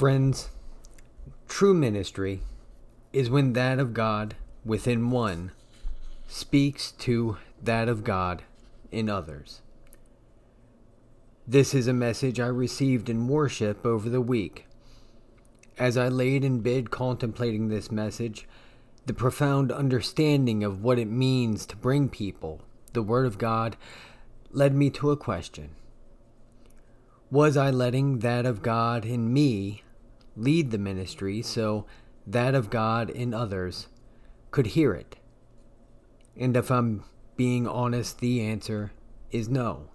Friends, true ministry is when that of God within one speaks to that of God in others. This is a message I received in worship over the week. As I laid in bed contemplating this message, the profound understanding of what it means to bring people the Word of God led me to a question Was I letting that of God in me lead the ministry so that of God in others could hear it? And if I'm being honest, the answer is no.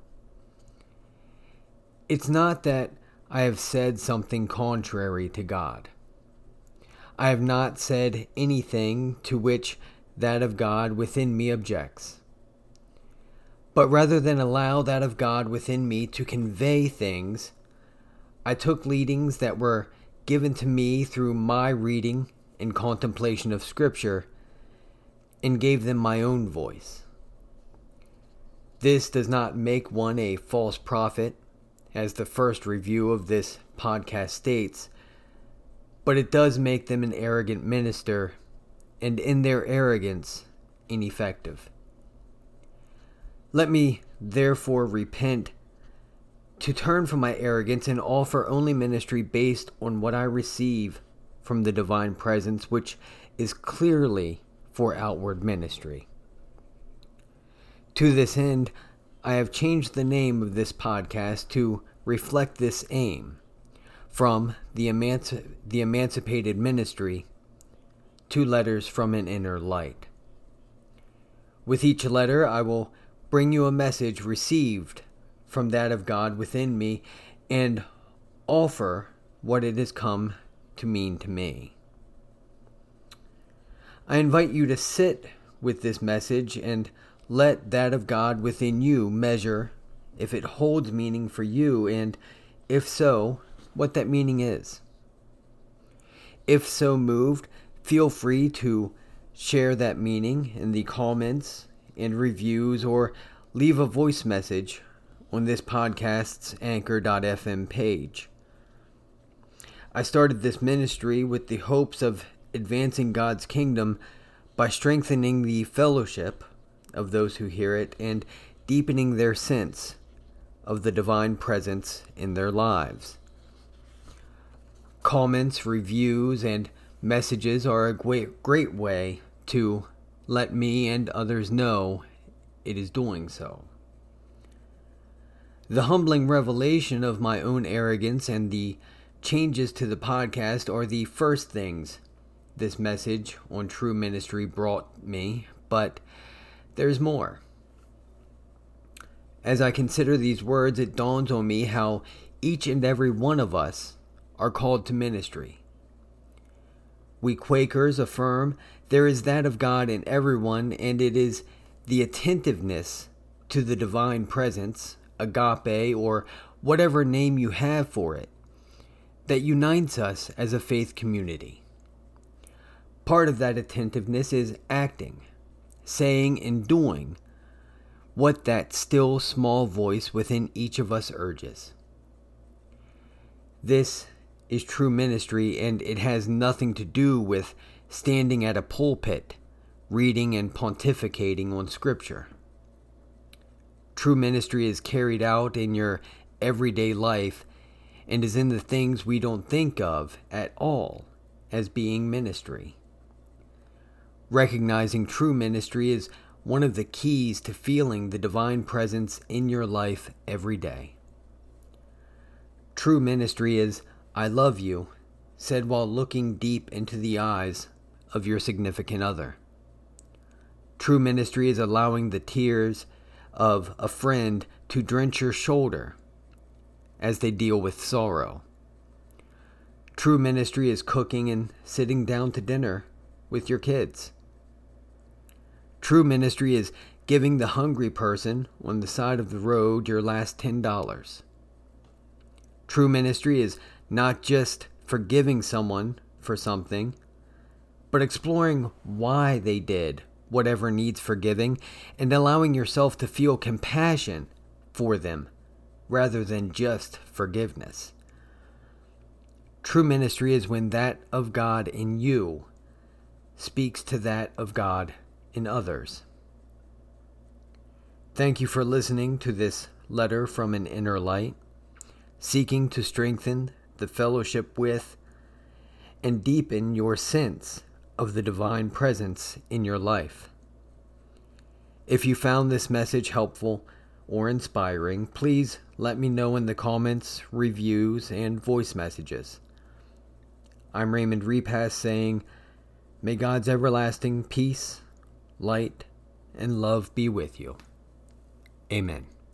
It's not that I have said something contrary to God. I have not said anything to which that of God within me objects. But rather than allow that of God within me to convey things, I took leadings that were given to me through my reading and contemplation of Scripture and gave them my own voice. This does not make one a false prophet, as the first review of this podcast states, but it does make them an arrogant minister, and in their arrogance, ineffective. Let me therefore repent to turn from my arrogance and offer only ministry based on what I receive from the divine presence, which is clearly for outward ministry. To this end, I have changed the name of this podcast to reflect this aim from the, emanci- the Emancipated Ministry to Letters from an Inner Light. With each letter, I will bring you a message received from that of God within me and offer what it has come to mean to me. I invite you to sit with this message and let that of God within you measure if it holds meaning for you, and if so, what that meaning is. If so moved, feel free to share that meaning in the comments and reviews or leave a voice message on this podcast's anchor.fm page. I started this ministry with the hopes of advancing God's kingdom by strengthening the fellowship of those who hear it and deepening their sense of the divine presence in their lives. Comments, reviews, and messages are a great, great way to let me and others know it is doing so. The humbling revelation of my own arrogance and the changes to the podcast are the first things this message on true ministry brought me, but there's more. As I consider these words, it dawns on me how each and every one of us are called to ministry. We Quakers affirm there is that of God in everyone, and it is the attentiveness to the divine presence agape, or whatever name you have for it, that unites us as a faith community. Part of that attentiveness is acting, saying, and doing what that still small voice within each of us urges. This is true ministry, and it has nothing to do with standing at a pulpit, reading and pontificating on Scripture. True ministry is carried out in your everyday life and is in the things we don't think of at all as being ministry. Recognizing true ministry is one of the keys to feeling the divine presence in your life every day. True ministry is, I love you, said while looking deep into the eyes of your significant other. True ministry is allowing the tears of a friend to drench your shoulder as they deal with sorrow. True ministry is cooking and sitting down to dinner with your kids. True ministry is giving the hungry person on the side of the road your last $10. True ministry is not just forgiving someone for something, but exploring why they did whatever needs forgiving, and allowing yourself to feel compassion for them rather than just forgiveness. True ministry is when that of God in you speaks to that of God in others. Thank you for listening to this letter from an inner light, seeking to strengthen the fellowship with and deepen your sense of the divine presence in your life. If you found this message helpful or inspiring, please let me know in the comments, reviews, and voice messages. I'm Raymond Repass saying, May God's everlasting peace, light, and love be with you. Amen.